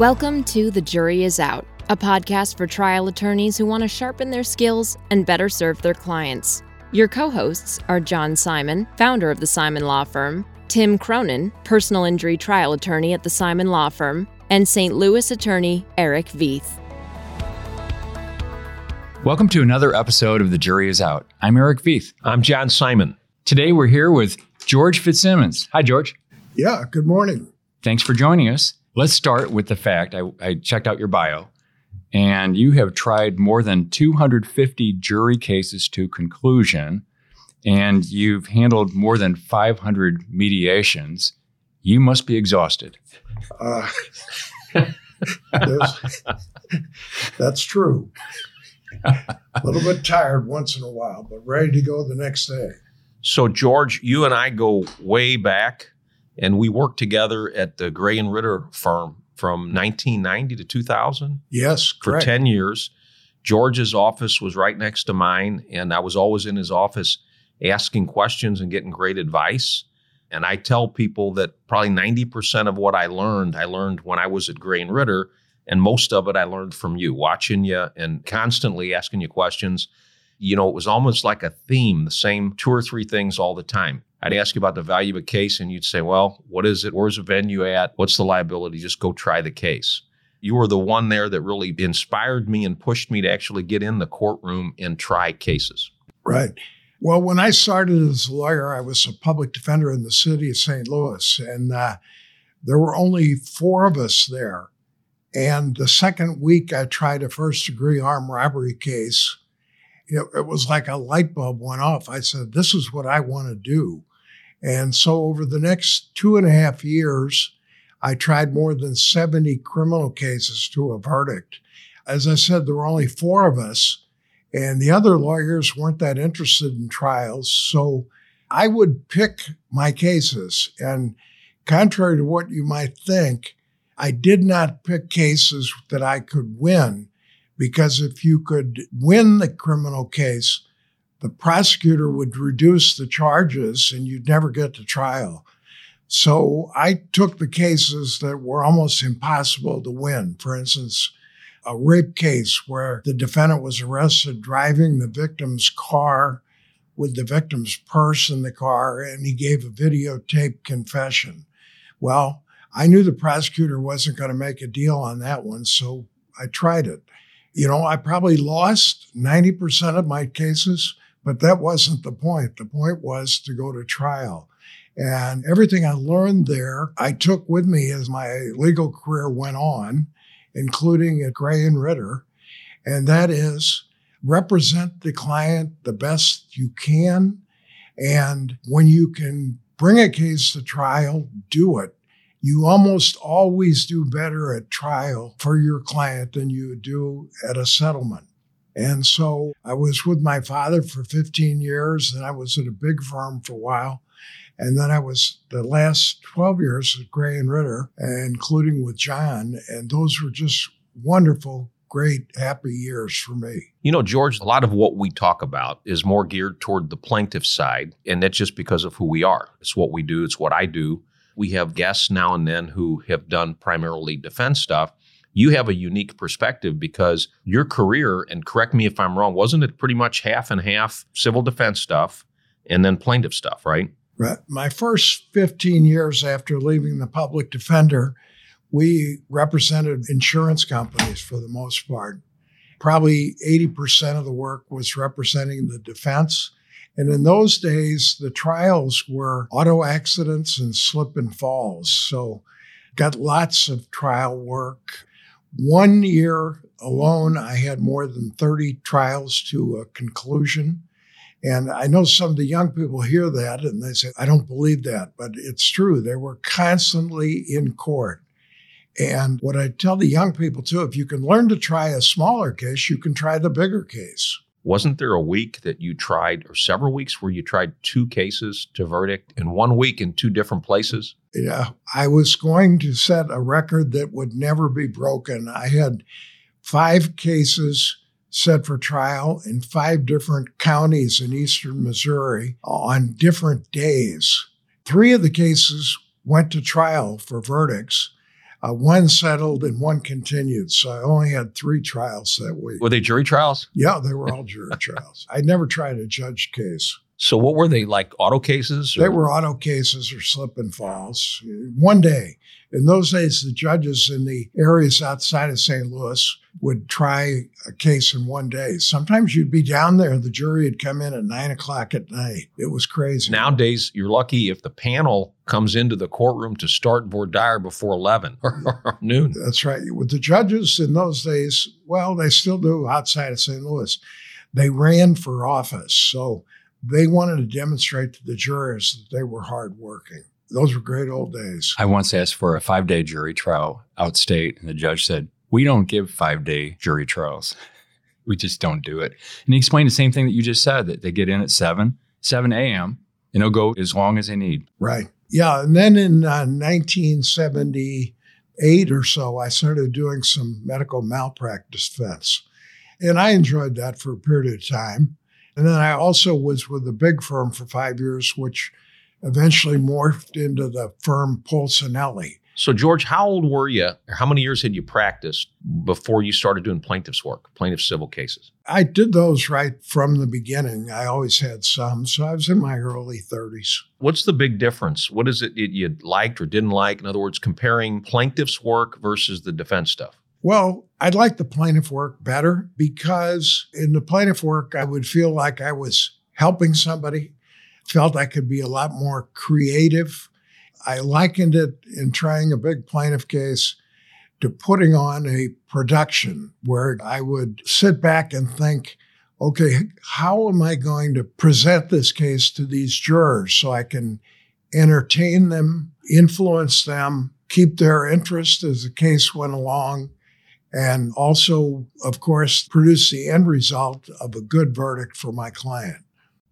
Welcome to The Jury Is Out, a podcast for trial attorneys who want to sharpen their skills and better serve their clients. Your co hosts are John Simon, founder of the Simon Law Firm, Tim Cronin, personal injury trial attorney at the Simon Law Firm, and St. Louis attorney Eric Veith. Welcome to another episode of The Jury Is Out. I'm Eric Veith. I'm John Simon. Today we're here with George Fitzsimmons. Hi, George. Yeah, good morning. Thanks for joining us. Let's start with the fact I, I checked out your bio, and you have tried more than 250 jury cases to conclusion, and you've handled more than 500 mediations. You must be exhausted. Uh, that's true. A little bit tired once in a while, but ready to go the next day. So, George, you and I go way back, and we worked together at the Gray and Ritter firm from 1990 to 2000. Yes, for 10 years. George's office was right next to mine, and I was always in his office asking questions and getting great advice. And I tell people that probably 90% of what I learned, I learned when I was at Gray and Ritter, and most of it I learned from you, watching you and constantly asking you questions. You know, it was almost like a theme, the same two or three things all the time. I'd ask you about the value of a case, and you'd say, Well, what is it? Where's the venue at? What's the liability? Just go try the case. You were the one there that really inspired me and pushed me to actually get in the courtroom and try cases. Right. Well, when I started as a lawyer, I was a public defender in the city of St. Louis, and uh, there were only four of us there. And the second week I tried a first degree armed robbery case, it, it was like a light bulb went off. I said, This is what I want to do. And so over the next two and a half years, I tried more than 70 criminal cases to a verdict. As I said, there were only four of us, and the other lawyers weren't that interested in trials. So I would pick my cases. And contrary to what you might think, I did not pick cases that I could win because if you could win the criminal case, the prosecutor would reduce the charges and you'd never get to trial. So I took the cases that were almost impossible to win. For instance, a rape case where the defendant was arrested driving the victim's car with the victim's purse in the car and he gave a videotape confession. Well, I knew the prosecutor wasn't going to make a deal on that one, so I tried it. You know, I probably lost 90% of my cases, but that wasn't the point. The point was to go to trial. And everything I learned there, I took with me as my legal career went on, including at Gray and Ritter. And that is represent the client the best you can. And when you can bring a case to trial, do it. You almost always do better at trial for your client than you do at a settlement. And so I was with my father for 15 years, and I was at a big firm for a while. And then I was the last 12 years at Gray and Ritter, including with John. And those were just wonderful, great, happy years for me. You know, George, a lot of what we talk about is more geared toward the plaintiff side. And that's just because of who we are. It's what we do, it's what I do. We have guests now and then who have done primarily defense stuff you have a unique perspective because your career, and correct me if I'm wrong, wasn't it pretty much half and half civil defense stuff and then plaintiff stuff, right? Right. My first 15 years after leaving the public defender, we represented insurance companies for the most part. Probably 80% of the work was representing the defense. And in those days, the trials were auto accidents and slip and falls. So, got lots of trial work. One year alone, I had more than 30 trials to a conclusion. And I know some of the young people hear that and they say, I don't believe that, but it's true. They were constantly in court. And what I tell the young people too, if you can learn to try a smaller case, you can try the bigger case. Wasn't there a week that you tried, or several weeks where you tried two cases to verdict in one week in two different places? Yeah, I was going to set a record that would never be broken. I had five cases set for trial in five different counties in eastern Missouri on different days. Three of the cases went to trial for verdicts. Uh, one settled and one continued. So I only had three trials that week. Were they jury trials? Yeah, they were all jury trials. I never tried a judge case. So what were they like? Auto cases? They were auto cases or slip and falls. One day, in those days, the judges in the areas outside of St. Louis would try a case in one day. Sometimes you'd be down there, the jury would come in at nine o'clock at night. It was crazy. Nowadays, you're lucky if the panel comes into the courtroom to start voir dire before 11 or noon. That's right. With the judges in those days, well, they still do outside of St. Louis. They ran for office. So they wanted to demonstrate to the jurors that they were hardworking. Those were great old days. I once asked for a five day jury trial outstate, and the judge said, We don't give five day jury trials. We just don't do it. And he explained the same thing that you just said that they get in at 7, 7 a.m., and they'll go as long as they need. Right. Yeah. And then in uh, 1978 or so, I started doing some medical malpractice defense. And I enjoyed that for a period of time. And then I also was with a big firm for five years, which eventually morphed into the firm Polsinelli. So, George, how old were you? Or how many years had you practiced before you started doing plaintiff's work, plaintiff civil cases? I did those right from the beginning. I always had some. So I was in my early 30s. What's the big difference? What is it you liked or didn't like? In other words, comparing plaintiff's work versus the defense stuff. Well, I'd like the plaintiff work better because in the plaintiff work, I would feel like I was helping somebody, felt I could be a lot more creative. I likened it in trying a big plaintiff case to putting on a production where I would sit back and think, okay, how am I going to present this case to these jurors so I can entertain them, influence them, keep their interest as the case went along, and also, of course, produce the end result of a good verdict for my client.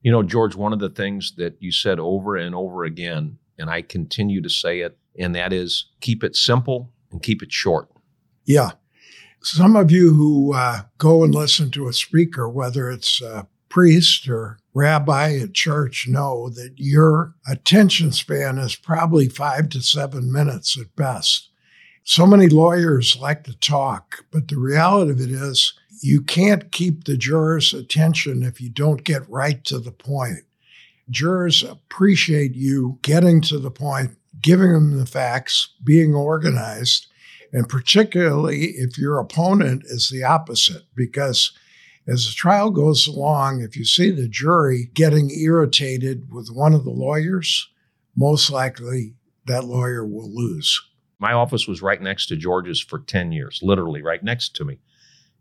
You know, George, one of the things that you said over and over again and I continue to say it, and that is keep it simple and keep it short. Yeah. Some of you who uh, go and listen to a speaker, whether it's a priest or rabbi at church, know that your attention span is probably five to seven minutes at best. So many lawyers like to talk, but the reality of it is you can't keep the jurors' attention if you don't get right to the point jurors appreciate you getting to the point, giving them the facts, being organized, and particularly if your opponent is the opposite, because as the trial goes along, if you see the jury getting irritated with one of the lawyers, most likely that lawyer will lose. My office was right next to George's for 10 years, literally right next to me.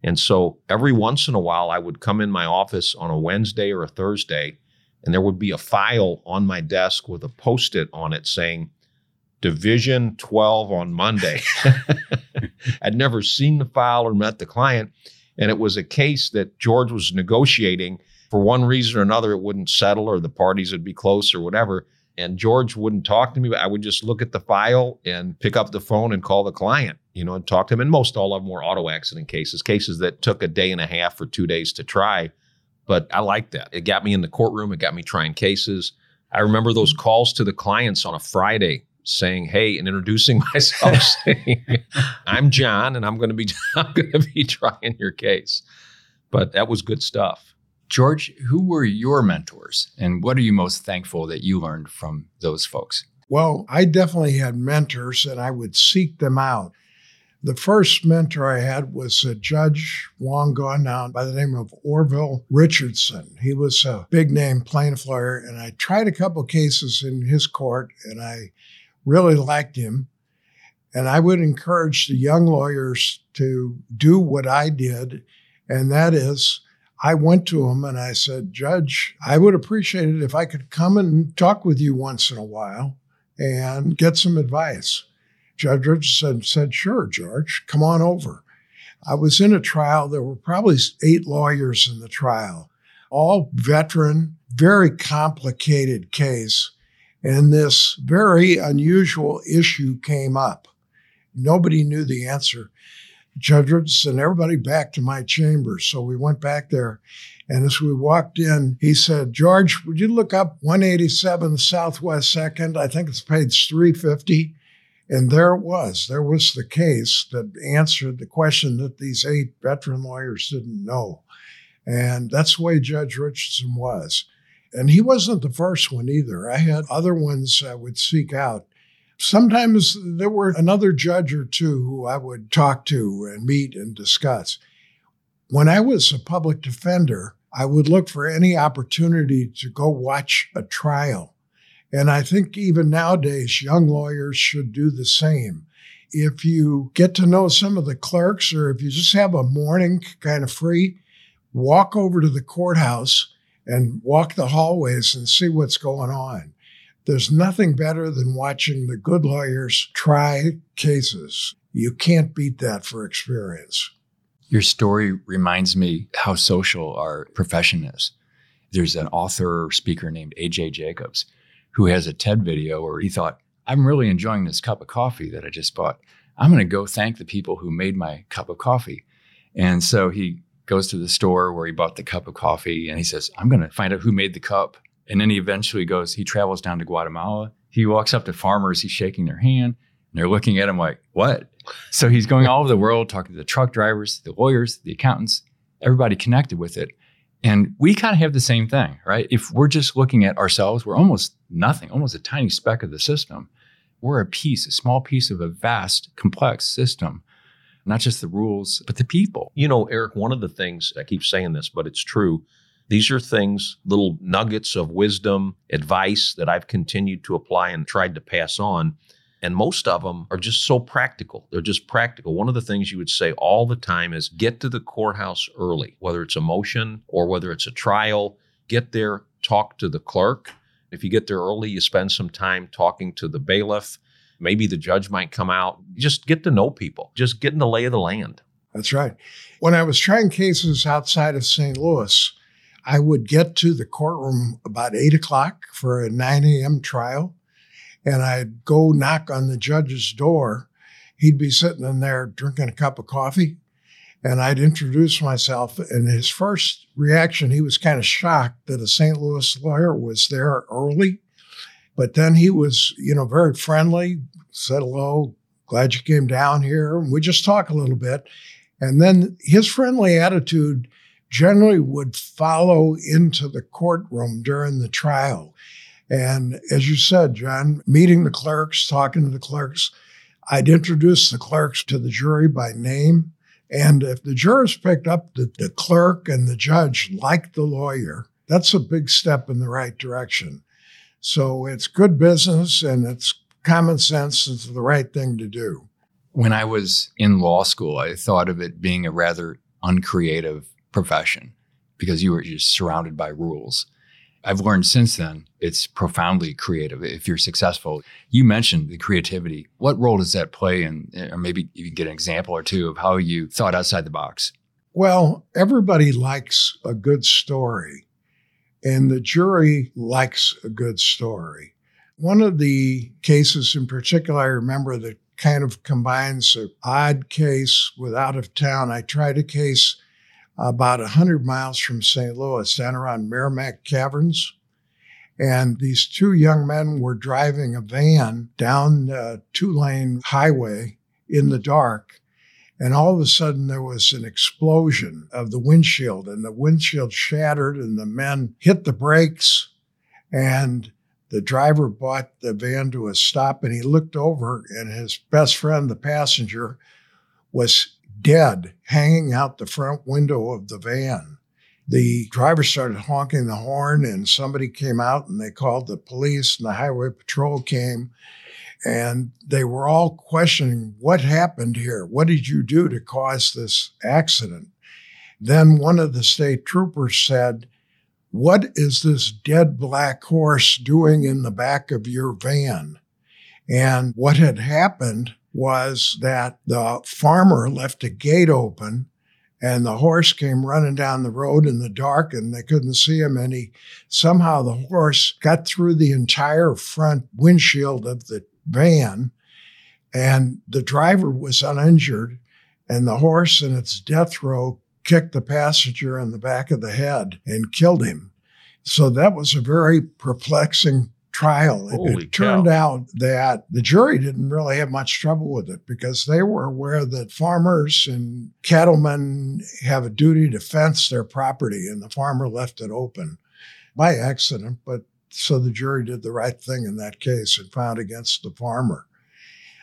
And so every once in a while, I would come in my office on a Wednesday or a Thursday and there would be a file on my desk with a post it on it saying, Division 12 on Monday. I'd never seen the file or met the client. And it was a case that George was negotiating. For one reason or another, it wouldn't settle or the parties would be close or whatever. And George wouldn't talk to me, but I would just look at the file and pick up the phone and call the client, you know, and talk to him. And most all of them were auto accident cases, cases that took a day and a half or two days to try. But I liked that. It got me in the courtroom, it got me trying cases. I remember those calls to the clients on a Friday saying, "Hey," and introducing myself, saying, "I'm John, and I'm going to be I'm going to be trying your case." But that was good stuff. George, who were your mentors, and what are you most thankful that you learned from those folks? Well, I definitely had mentors, and I would seek them out. The first mentor I had was a judge long gone now by the name of Orville Richardson. He was a big name plaintiff lawyer, and I tried a couple cases in his court, and I really liked him. And I would encourage the young lawyers to do what I did, and that is, I went to him and I said, Judge, I would appreciate it if I could come and talk with you once in a while and get some advice. Judge Richardson said, Sure, George, come on over. I was in a trial. There were probably eight lawyers in the trial, all veteran, very complicated case. And this very unusual issue came up. Nobody knew the answer. Judge Richardson, everybody back to my chamber. So we went back there. And as we walked in, he said, George, would you look up 187 Southwest 2nd? I think it's page 350. And there it was. There was the case that answered the question that these eight veteran lawyers didn't know. And that's the way Judge Richardson was. And he wasn't the first one either. I had other ones I would seek out. Sometimes there were another judge or two who I would talk to and meet and discuss. When I was a public defender, I would look for any opportunity to go watch a trial. And I think even nowadays, young lawyers should do the same. If you get to know some of the clerks, or if you just have a morning kind of free, walk over to the courthouse and walk the hallways and see what's going on. There's nothing better than watching the good lawyers try cases. You can't beat that for experience. Your story reminds me how social our profession is. There's an author or speaker named AJ Jacobs who has a TED video where he thought, I'm really enjoying this cup of coffee that I just bought. I'm going to go thank the people who made my cup of coffee. And so he goes to the store where he bought the cup of coffee and he says, I'm going to find out who made the cup. And then he eventually goes, he travels down to Guatemala. He walks up to farmers, he's shaking their hand, and they're looking at him like, What? So he's going all over the world talking to the truck drivers, the lawyers, the accountants, everybody connected with it. And we kind of have the same thing, right? If we're just looking at ourselves, we're almost nothing, almost a tiny speck of the system. We're a piece, a small piece of a vast, complex system not just the rules, but the people. You know, Eric, one of the things, I keep saying this, but it's true. These are things, little nuggets of wisdom, advice that I've continued to apply and tried to pass on. And most of them are just so practical. They're just practical. One of the things you would say all the time is get to the courthouse early, whether it's a motion or whether it's a trial. Get there, talk to the clerk. If you get there early, you spend some time talking to the bailiff. Maybe the judge might come out. Just get to know people, just get in the lay of the land. That's right. When I was trying cases outside of St. Louis, I would get to the courtroom about eight o'clock for a 9 a.m. trial, and I'd go knock on the judge's door. He'd be sitting in there drinking a cup of coffee, and I'd introduce myself. And his first reaction, he was kind of shocked that a St. Louis lawyer was there early. But then he was, you know, very friendly, said hello, glad you came down here. And we just talk a little bit. And then his friendly attitude generally would follow into the courtroom during the trial. And as you said, John, meeting the clerks, talking to the clerks, I'd introduce the clerks to the jury by name. And if the jurors picked up that the clerk and the judge liked the lawyer, that's a big step in the right direction. So it's good business and it's common sense. It's the right thing to do. When I was in law school, I thought of it being a rather uncreative profession because you were just surrounded by rules. I've learned since then it's profoundly creative if you're successful. You mentioned the creativity. What role does that play And eh, or maybe you can get an example or two of how you thought outside the box? Well, everybody likes a good story. And the jury likes a good story. One of the cases in particular, I remember that kind of combines an odd case with out of town. I tried a case about 100 miles from St. Louis, down around Meramec Caverns. And these two young men were driving a van down uh, a two lane highway in the dark. And all of a sudden, there was an explosion of the windshield, and the windshield shattered, and the men hit the brakes. And the driver brought the van to a stop, and he looked over, and his best friend, the passenger, was dead, hanging out the front window of the van. The driver started honking the horn, and somebody came out and they called the police, and the highway patrol came and they were all questioning what happened here? What did you do to cause this accident? Then one of the state troopers said, What is this dead black horse doing in the back of your van? And what had happened was that the farmer left a gate open and the horse came running down the road in the dark and they couldn't see him and he somehow the horse got through the entire front windshield of the van, and the driver was uninjured, and the horse in its death row kicked the passenger in the back of the head and killed him. So that was a very perplexing trial. It, it turned out that the jury didn't really have much trouble with it because they were aware that farmers and cattlemen have a duty to fence their property, and the farmer left it open by accident. But so the jury did the right thing in that case and found against the farmer.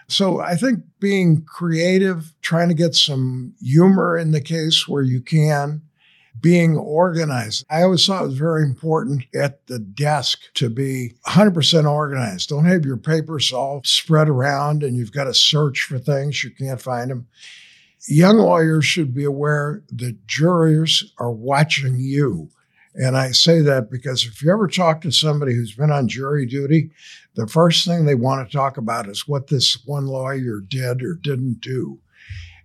So I think being creative, trying to get some humor in the case where you can, being organized. I always thought it was very important at the desk to be 100% organized. Don't have your papers all spread around and you've got to search for things, you can't find them. Young lawyers should be aware that jurors are watching you. And I say that because if you ever talk to somebody who's been on jury duty, the first thing they want to talk about is what this one lawyer did or didn't do.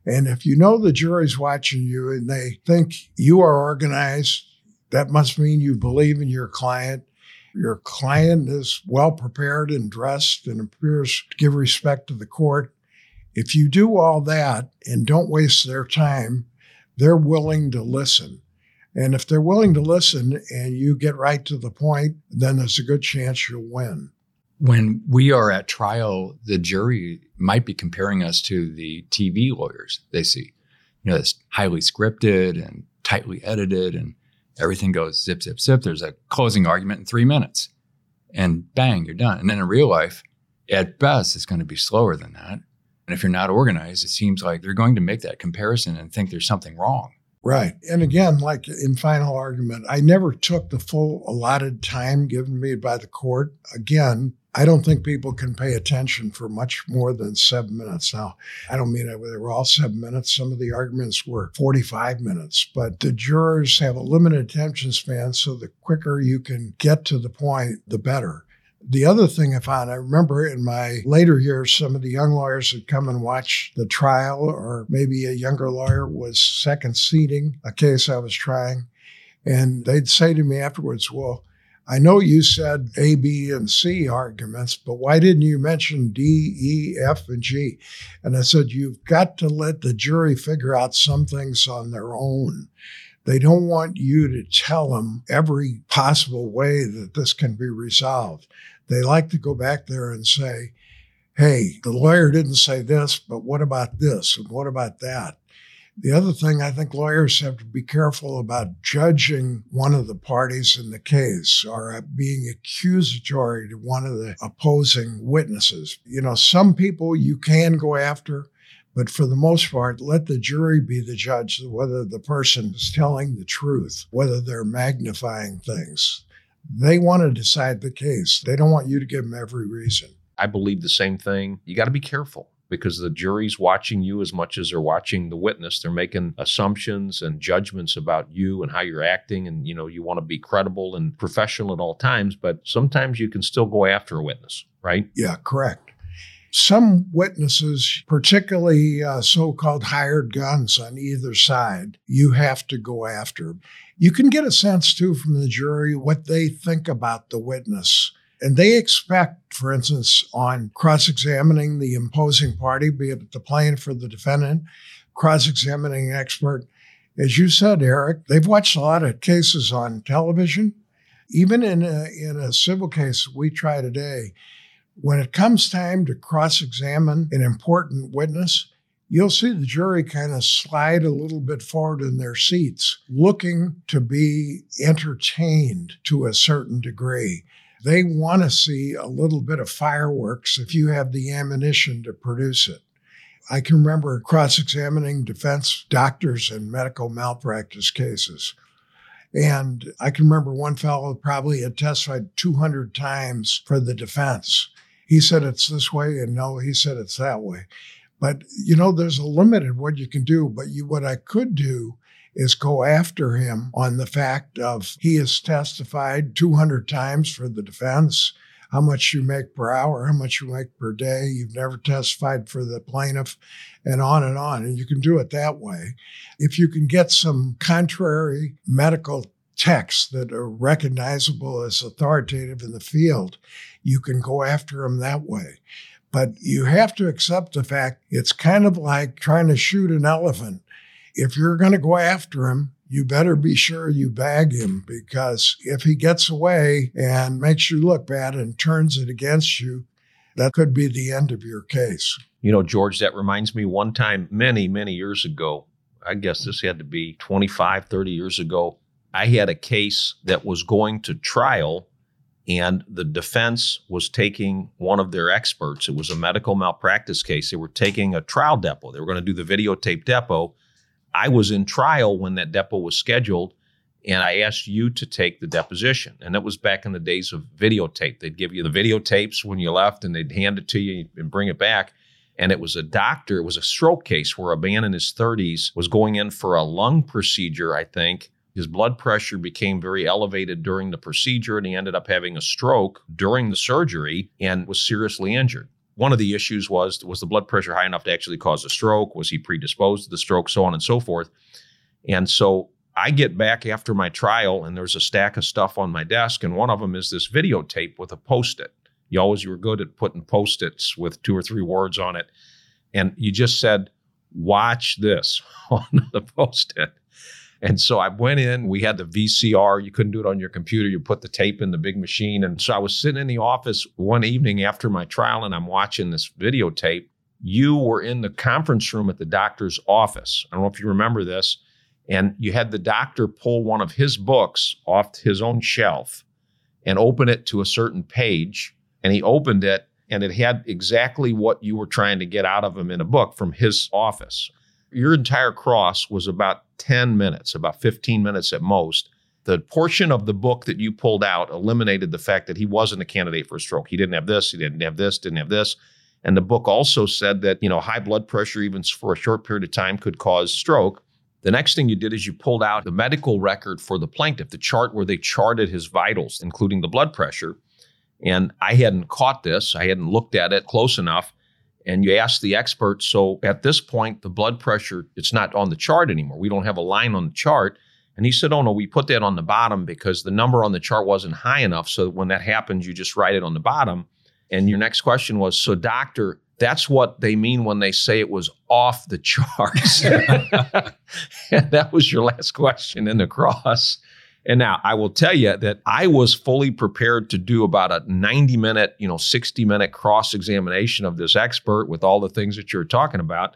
And if you know the jury's watching you and they think you are organized, that must mean you believe in your client. Your client is well prepared and dressed and appears to give respect to the court. If you do all that and don't waste their time, they're willing to listen. And if they're willing to listen and you get right to the point, then there's a good chance you'll win. When we are at trial, the jury might be comparing us to the TV lawyers they see. You know, it's highly scripted and tightly edited, and everything goes zip, zip, zip. There's a closing argument in three minutes, and bang, you're done. And then in real life, at best, it's going to be slower than that. And if you're not organized, it seems like they're going to make that comparison and think there's something wrong. Right. And again, like in final argument, I never took the full allotted time given me by the court. Again, I don't think people can pay attention for much more than seven minutes. Now, I don't mean that they were all seven minutes. Some of the arguments were 45 minutes, but the jurors have a limited attention span. So the quicker you can get to the point, the better. The other thing I found, I remember in my later years, some of the young lawyers had come and watch the trial, or maybe a younger lawyer was second seating a case I was trying. And they'd say to me afterwards, Well, I know you said A, B, and C arguments, but why didn't you mention D, E, F, and G? And I said, You've got to let the jury figure out some things on their own. They don't want you to tell them every possible way that this can be resolved. They like to go back there and say, hey, the lawyer didn't say this, but what about this? And what about that? The other thing I think lawyers have to be careful about judging one of the parties in the case or uh, being accusatory to one of the opposing witnesses. You know, some people you can go after, but for the most part, let the jury be the judge whether the person is telling the truth, whether they're magnifying things. They want to decide the case. They don't want you to give them every reason. I believe the same thing. You got to be careful because the jury's watching you as much as they're watching the witness. They're making assumptions and judgments about you and how you're acting. And, you know, you want to be credible and professional at all times, but sometimes you can still go after a witness, right? Yeah, correct. Some witnesses, particularly uh, so called hired guns on either side, you have to go after. You can get a sense too from the jury what they think about the witness. And they expect, for instance, on cross examining the imposing party, be it the plaintiff or the defendant, cross examining expert. As you said, Eric, they've watched a lot of cases on television. Even in a, in a civil case we try today, when it comes time to cross examine an important witness, you'll see the jury kind of slide a little bit forward in their seats, looking to be entertained to a certain degree. They want to see a little bit of fireworks if you have the ammunition to produce it. I can remember cross examining defense doctors in medical malpractice cases. And I can remember one fellow probably had testified 200 times for the defense. He said it's this way, and no, he said it's that way. But you know, there's a limit in what you can do. But you, what I could do is go after him on the fact of he has testified 200 times for the defense, how much you make per hour, how much you make per day. You've never testified for the plaintiff, and on and on. And you can do it that way. If you can get some contrary medical texts that are recognizable as authoritative in the field, you can go after them that way. But you have to accept the fact it's kind of like trying to shoot an elephant. If you're going to go after him, you better be sure you bag him because if he gets away and makes you look bad and turns it against you, that could be the end of your case. You know, George, that reminds me one time many, many years ago. I guess this had to be 25, 30 years ago. I had a case that was going to trial, and the defense was taking one of their experts. It was a medical malpractice case. They were taking a trial depo. They were going to do the videotape depo. I was in trial when that depo was scheduled, and I asked you to take the deposition. And that was back in the days of videotape. They'd give you the videotapes when you left, and they'd hand it to you and bring it back. And it was a doctor, it was a stroke case where a man in his 30s was going in for a lung procedure, I think. His blood pressure became very elevated during the procedure, and he ended up having a stroke during the surgery and was seriously injured. One of the issues was was the blood pressure high enough to actually cause a stroke? Was he predisposed to the stroke? So on and so forth. And so I get back after my trial, and there's a stack of stuff on my desk, and one of them is this videotape with a post-it. You always were good at putting post-its with two or three words on it, and you just said, "Watch this" on the post-it. And so I went in, we had the VCR. You couldn't do it on your computer. You put the tape in the big machine. And so I was sitting in the office one evening after my trial and I'm watching this videotape. You were in the conference room at the doctor's office. I don't know if you remember this. And you had the doctor pull one of his books off his own shelf and open it to a certain page. And he opened it and it had exactly what you were trying to get out of him in a book from his office. Your entire cross was about 10 minutes, about 15 minutes at most. The portion of the book that you pulled out eliminated the fact that he wasn't a candidate for a stroke. He didn't have this, he didn't have this, didn't have this. And the book also said that, you know, high blood pressure, even for a short period of time, could cause stroke. The next thing you did is you pulled out the medical record for the plaintiff, the chart where they charted his vitals, including the blood pressure. And I hadn't caught this, I hadn't looked at it close enough and you ask the expert so at this point the blood pressure it's not on the chart anymore. We don't have a line on the chart. And he said oh no we put that on the bottom because the number on the chart wasn't high enough. So when that happens you just write it on the bottom. And your next question was so doctor that's what they mean when they say it was off the charts. And that was your last question in the cross and now I will tell you that I was fully prepared to do about a 90 minute, you know, 60 minute cross examination of this expert with all the things that you're talking about.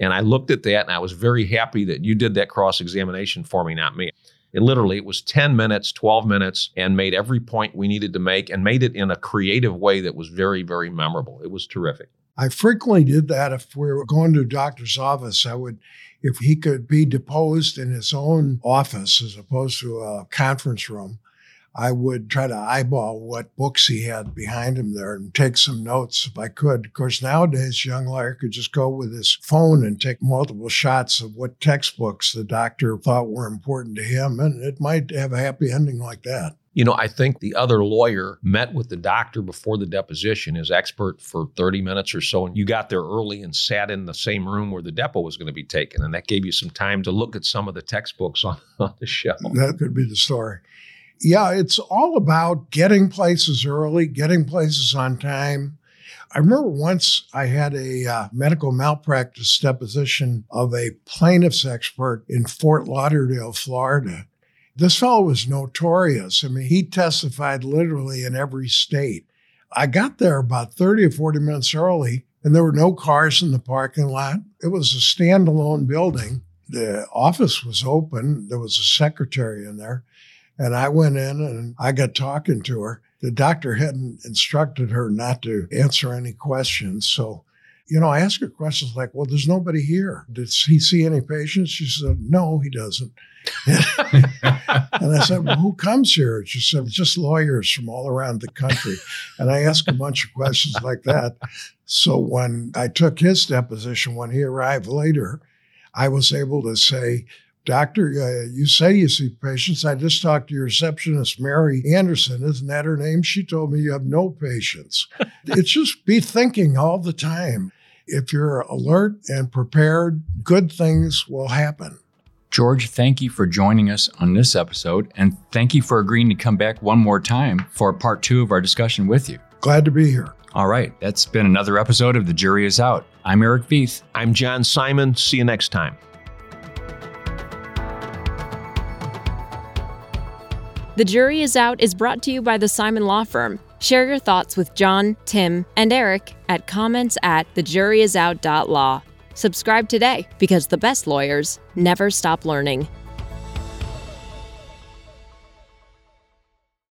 And I looked at that and I was very happy that you did that cross examination for me, not me. It literally it was 10 minutes, 12 minutes and made every point we needed to make and made it in a creative way that was very very memorable. It was terrific. I frequently did that if we were going to a doctor's office. I would if he could be deposed in his own office as opposed to a conference room, I would try to eyeball what books he had behind him there and take some notes if I could. Of course, nowadays, young lawyer could just go with his phone and take multiple shots of what textbooks the doctor thought were important to him, and it might have a happy ending like that. You know, I think the other lawyer met with the doctor before the deposition, his expert, for 30 minutes or so. And you got there early and sat in the same room where the depo was going to be taken. And that gave you some time to look at some of the textbooks on, on the shelf. That could be the story. Yeah, it's all about getting places early, getting places on time. I remember once I had a uh, medical malpractice deposition of a plaintiff's expert in Fort Lauderdale, Florida. This fellow was notorious. I mean, he testified literally in every state. I got there about 30 or 40 minutes early, and there were no cars in the parking lot. It was a standalone building. The office was open, there was a secretary in there. And I went in and I got talking to her. The doctor hadn't instructed her not to answer any questions. So, you know, I asked her questions like, well, there's nobody here. Did he see any patients? She said, no, he doesn't. and I said, Well, who comes here? She said, Just lawyers from all around the country. And I asked a bunch of questions like that. So when I took his deposition, when he arrived later, I was able to say, Doctor, uh, you say you see patients. I just talked to your receptionist, Mary Anderson. Isn't that her name? She told me you have no patients. it's just be thinking all the time. If you're alert and prepared, good things will happen. George, thank you for joining us on this episode, and thank you for agreeing to come back one more time for part two of our discussion with you. Glad to be here. All right, that's been another episode of The Jury is Out. I'm Eric Veith. I'm John Simon. See you next time. The Jury is Out is brought to you by the Simon Law Firm. Share your thoughts with John, Tim, and Eric at comments at thejuryisout.law. Subscribe today because the best lawyers never stop learning.